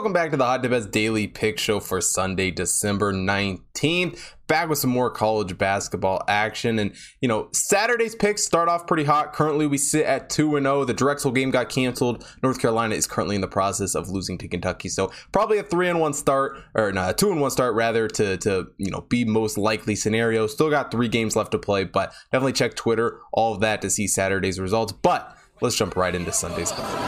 welcome back to the Hot Bets Daily Pick Show for Sunday, December 19th. Back with some more college basketball action. And, you know, Saturday's picks start off pretty hot. Currently, we sit at 2 0. The Drexel game got canceled. North Carolina is currently in the process of losing to Kentucky. So, probably a 3 1 start, or no, 2 1 start rather, to, to, you know, be most likely scenario. Still got three games left to play, but definitely check Twitter, all of that to see Saturday's results. But let's jump right into Sunday's coverage.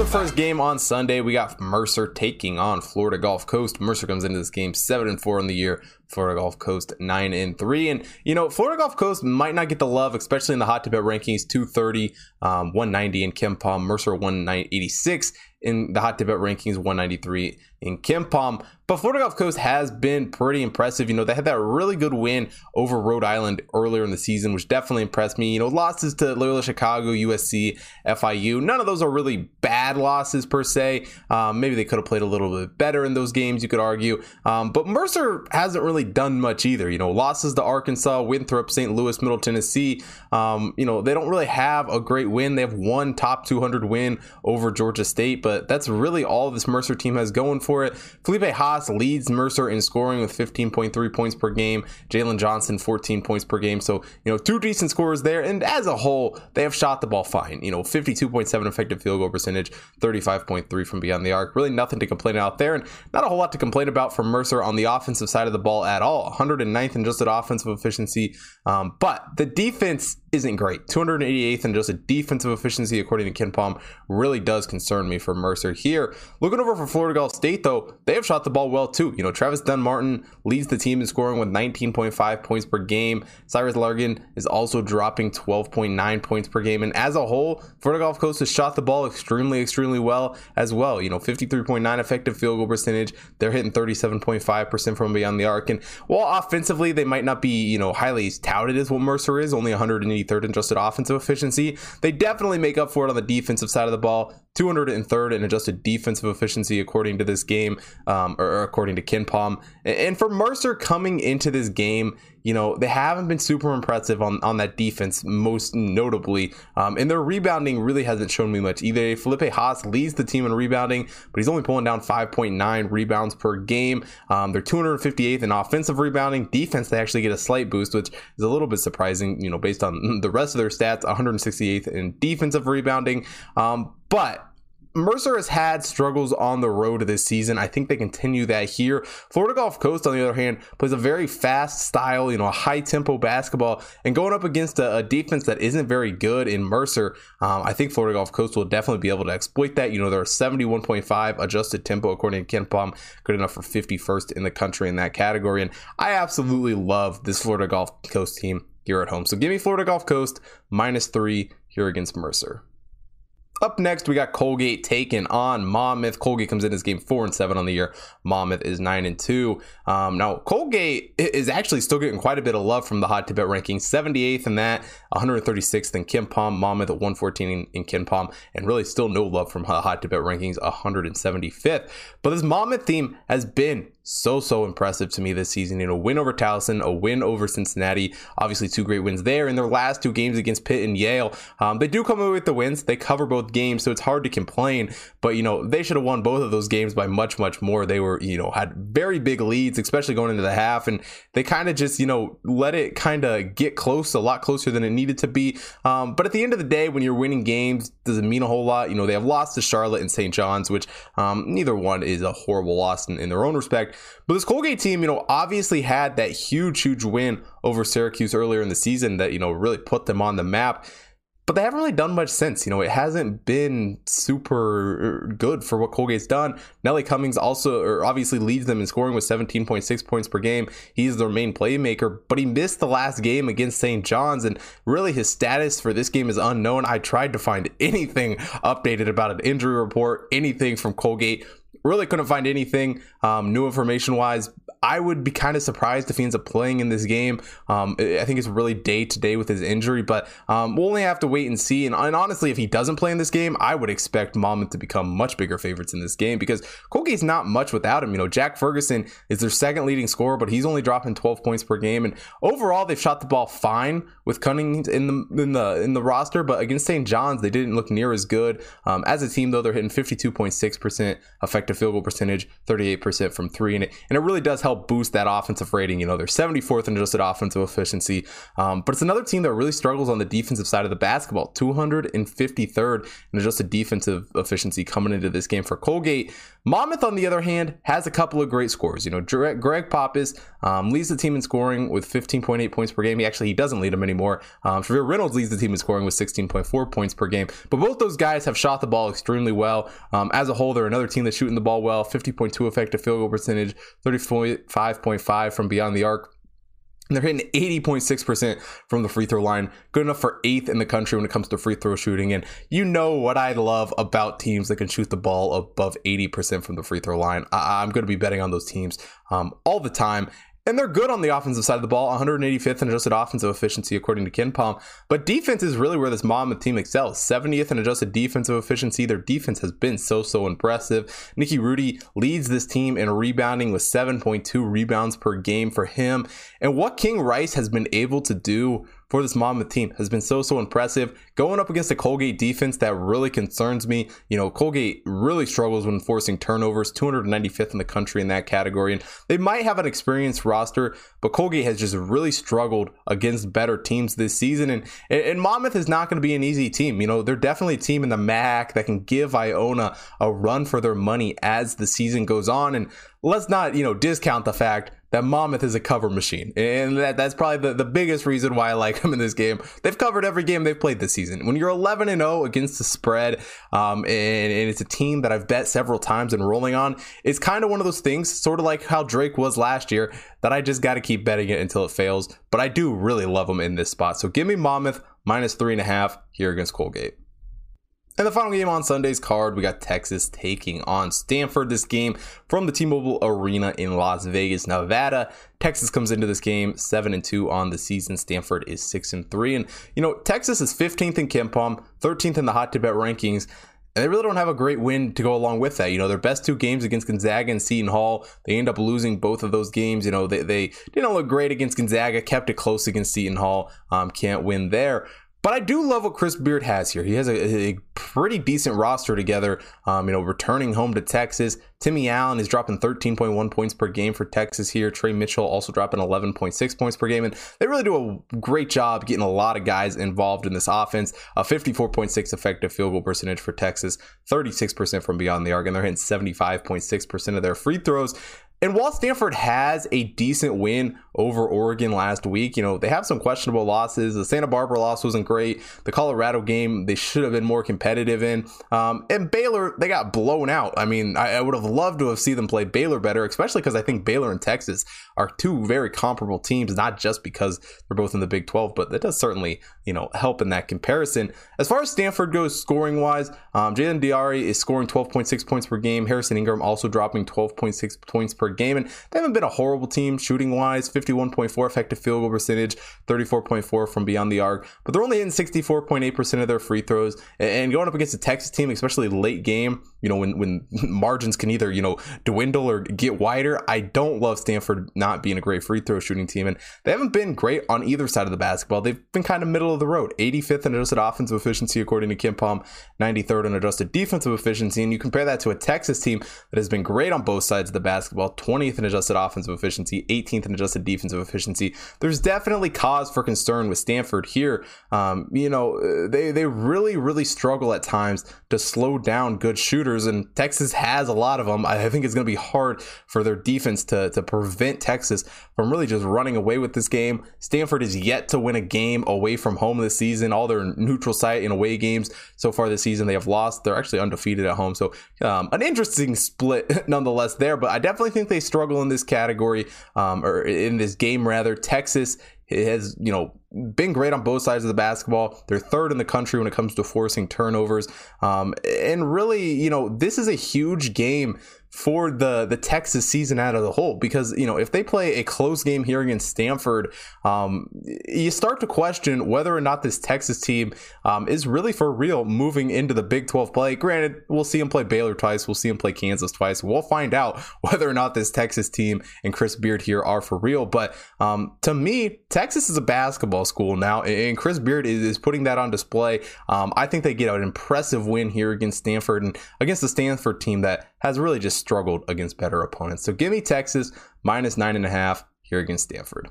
The first game on Sunday, we got Mercer taking on Florida Gulf Coast. Mercer comes into this game seven and four in the year. Florida Gulf Coast nine and three, and you know Florida Gulf Coast might not get the love, especially in the hot tip rankings. 230, um, 190 in KenPom, Mercer 186 in the hot tip rankings, 193 in KenPom. But Florida Gulf Coast has been pretty impressive. You know, they had that really good win over Rhode Island earlier in the season, which definitely impressed me. You know, losses to Loyola Chicago, USC, FIU, none of those are really bad losses per se. Um, maybe they could have played a little bit better in those games, you could argue. Um, but Mercer hasn't really done much either. You know, losses to Arkansas, Winthrop, St. Louis, Middle Tennessee. Um, you know, they don't really have a great win. They have one top 200 win over Georgia State, but that's really all this Mercer team has going for it. Felipe Haas Haas leads Mercer in scoring with 15.3 points per game. Jalen Johnson, 14 points per game. So, you know, two decent scores there. And as a whole, they have shot the ball fine. You know, 52.7 effective field goal percentage, 35.3 from beyond the arc. Really nothing to complain about there. And not a whole lot to complain about from Mercer on the offensive side of the ball at all. 109th in adjusted offensive efficiency. Um, but the defense isn't great. 288th in adjusted defensive efficiency, according to KenPom, really does concern me for Mercer here. Looking over for Florida Gulf State, though, they have shot the ball well too. You know, Travis Dunn-Martin leads the team in scoring with 19.5 points per game. Cyrus Largie is also dropping 12.9 points per game. And as a whole, Florida Gulf Coast has shot the ball extremely, extremely well as well. You know, 53.9 effective field goal percentage. They're hitting 37.5% from beyond the arc. And while offensively they might not be, you know, highly touted as what Mercer is, only 183rd in adjusted offensive efficiency, they definitely make up for it on the defensive side of the ball. 203rd in adjusted defensive efficiency according to this game, um, or according to KenPom. And for Mercer coming into this game, you know, they haven't been super impressive on, on that defense, most notably. Um, and their rebounding really hasn't shown me much either. Felipe Haas leads the team in rebounding, but he's only pulling down 5.9 rebounds per game. Um, they're 258th in offensive rebounding. Defense, they actually get a slight boost, which is a little bit surprising, you know, based on the rest of their stats 168th in defensive rebounding. Um, but Mercer has had struggles on the road this season. I think they continue that here. Florida Gulf Coast, on the other hand, plays a very fast style, you know, a high tempo basketball, and going up against a, a defense that isn't very good in Mercer, um, I think Florida Gulf Coast will definitely be able to exploit that. You know, they're 71.5 adjusted tempo according to KenPom, good enough for 51st in the country in that category. And I absolutely love this Florida Gulf Coast team here at home. So give me Florida Gulf Coast minus three here against Mercer. Up next, we got Colgate taking on Monmouth. Colgate comes in as game four and seven on the year. Monmouth is nine and two. Um, now, Colgate is actually still getting quite a bit of love from the Hot Tip Bet ranking. 78th in that, 136th in KenPom. Monmouth at 114 in, in KenPom, and really still no love from the Hot Tip Bet rankings, 175th. But this Monmouth team has been so so impressive to me this season. You know, win over Towson, a win over Cincinnati. Obviously, two great wins there in their last two games against Pitt and Yale. Um, they do come away with the wins. They cover both games, so it's hard to complain. But you know, they should have won both of those games by much much more. They were you know had very big leads, especially going into the half, and they kind of just you know let it kind of get close, a lot closer than it needed to be. Um, but at the end of the day, when you're winning games, doesn't mean a whole lot. You know, they have lost to Charlotte and St. John's, which um, neither one is a horrible loss in, in their own respect. But this Colgate team, you know, obviously had that huge, huge win over Syracuse earlier in the season that, you know, really put them on the map. But they haven't really done much since. You know, it hasn't been super good for what Colgate's done. Nelly Cummings also, or obviously, leads them in scoring with 17.6 points per game. He's their main playmaker, but he missed the last game against St. John's, and really his status for this game is unknown. I tried to find anything updated about an injury report, anything from Colgate really couldn't find anything um, new information wise. I would be kind of surprised if he ends up playing in this game. Um, I think it's really day to day with his injury, but um, we'll only have to wait and see. And, and, honestly, if he doesn't play in this game, I would expect Monmouth to become much bigger favorites in this game because Colgate's not much without him. You know, Jack Ferguson is their second leading scorer, but he's only dropping 12 points per game. And overall, they've shot the ball fine with Cunningham in the in the in the roster, but against St. John's, they didn't look near as good. Um, as a team, though, they're hitting 52.6% effective field goal percentage, 38% from three, and it and it really does help boost that offensive rating. You know, they're 74th in adjusted offensive efficiency, um, but it's another team that really struggles on the defensive side of the basketball. 253rd in adjusted defensive efficiency coming into this game for Colgate. Monmouth, on the other hand, has a couple of great scores. You know, Greg Papas um, leads the team in scoring with 15.8 points per game. He actually he doesn't lead them anymore. Um, Reynolds leads the team in scoring with 16.4 points per game. But both those guys have shot the ball extremely well. Um, as a whole, they're another team that's shooting the ball well. 50.2 effective field goal percentage, 35.5 from beyond the arc. And they're hitting 80.6% from the free throw line. Good enough for eighth in the country when it comes to free throw shooting. And you know what I love about teams that can shoot the ball above 80% from the free throw line. I- am going to be betting on those teams um, all the time. And they're good on the offensive side of the ball, 185th in adjusted offensive efficiency, according to KenPom. But defense is really where this Monmouth team excels. 70th in adjusted defensive efficiency. Their defense has been so, so impressive. Nikkei Rutty leads this team in rebounding with 7.2 rebounds per game for him. And what King Rice has been able to do for this Monmouth team has been so, so impressive. Going up against a Colgate defense that really concerns me. You know, Colgate really struggles when forcing turnovers, 295th in the country in that category. And they might have an experienced roster, but Colgate has just really struggled against better teams this season. And, and Monmouth is not going to be an easy team. You know, they're definitely a team in the MAAC that can give Iona a run for their money as the season goes on. And let's not, you know, discount the fact that Monmouth is a cover machine. And that, that's probably the, the biggest reason why I like them in this game. They've covered every game they've played this season. When you're 11 and 0 against the spread, um, and, and, it's a team that I've bet several times and rolling on, it's kind of one of those things, sort of like how Drake was last year, that I just got to keep betting it until it fails. But I do really love them in this spot. So give me Monmouth minus three and a half here against Colgate. And the final game on Sunday's card, we got Texas taking on Stanford. This game from the T-Mobile Arena in Las Vegas, Nevada. Texas comes into this game seven and two on the season. Stanford is six and three, and you know Texas is 15th in KenPom, 13th in the Hot Tip Bet rankings. And they really don't have a great win to go along with that. You know, their best two games against Gonzaga and Seton Hall, they end up losing both of those games. You know, they, they didn't look great against Gonzaga, kept it close against Seton Hall, um, can't win there. But I do love what Chris Beard has here. He has a, a pretty decent roster together. Um, you know, returning home to Texas. Timmy Allen is dropping 13.1 points per game for Texas here. Tre Mitchell also dropping 11.6 points per game. And they really do a great job getting a lot of guys involved in this offense. A 54.6 effective field goal percentage for Texas, 36% from beyond the arc, and they're hitting 75.6% of their free throws. And while Stanford has a decent win over Oregon last week, you know, they have some questionable losses. The Santa Barbara loss wasn't great. The Colorado game, they should have been more competitive in. Um, and Baylor, they got blown out. I mean, I, I would have loved to have seen them play Baylor better, especially because I think Baylor and Texas are two very comparable teams, not just because they're both in the Big 12, but that does certainly, you know, help in that comparison. As far as Stanford goes scoring wise, um, Jaiden Delaire is scoring 12.6 points per game. Harrison Ingram also dropping 12.6 points per game. And they haven't been a horrible team shooting wise 51.4 effective field goal percentage, 34.4 from beyond the arc. But they're only hitting 64.8% of their free throws. And going up against a Texas team, especially late game, you know, when, when margins can either, you know, dwindle or get wider, I don't love Stanford not being a great free throw shooting team. And they haven't been great on either side of the basketball. They've been kind of middle of the road. 85th in adjusted offensive efficiency, according to KenPom, 93rd in adjusted defensive efficiency. And you compare that to a Texas team that has been great on both sides of the basketball, 20th in adjusted offensive efficiency, 18th in adjusted defensive efficiency. There's definitely cause for concern with Stanford here. Um, you know, they, they really, really struggle at times to slow down good shooters, and Texas has a lot of them. I think it's going to be hard for their defense to, to prevent Texas from really just running away with this game. Stanford is yet to win a game away from home this season. All their neutral site and away games so far this season, they have lost. They're actually undefeated at home. So, um, an interesting split nonetheless there, but I definitely think they struggle in this category um, or in this game rather. Texas has, you know, been great on both sides of the basketball. They're third in the country when it comes to forcing turnovers. Um, and really, you know, this is a huge game for the the Texas season out of the whole because you know if they play a close game here against Stanford, um, you start to question whether or not this Texas team um, is really for real moving into the Big 12 play. Granted, we'll see them play Baylor twice, we'll see them play Kansas twice. We'll find out whether or not this Texas team and Chris Beard here are for real. But um, to me, Texas is a basketball school now, and Chris Beard is, putting that on display. Um, I think they get an impressive win here against Stanford and against the Stanford team that has really just struggled against better opponents. So give me Texas minus nine and a half here against Stanford.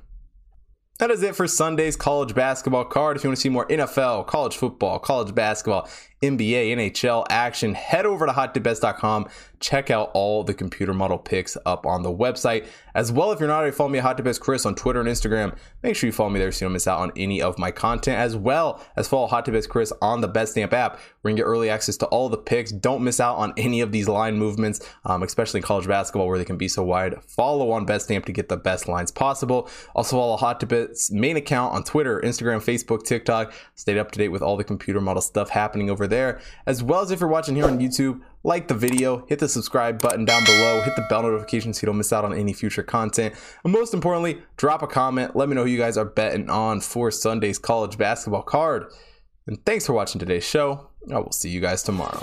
That is it for Sunday's college basketball card. If you want to see more NFL, college football, college basketball, NBA, NHL action, head over to hottipbets.com. Check out all the computer model picks up on the website. As well, if you're not already following me at Hot Chris on Twitter and Instagram, make sure you follow me there so you don't miss out on any of my content. As well as follow Hot Chris on the BetStamp app. We're going to get early access to all the picks. Don't miss out on any of these line movements, um, especially in college basketball where they can be so wide. Follow on BetStamp to get the best lines possible. Also follow Hot main account on Twitter, Instagram, Facebook, TikTok. Stay up to date with all the computer model stuff happening over there. As well as if you're watching here on YouTube, like the video, hit the subscribe button down below, hit the bell notification so you don't miss out on any future content. And most importantly, drop a comment. Let me know who you guys are betting on for Sunday's college basketball card. And thanks for watching today's show. I will see you guys tomorrow.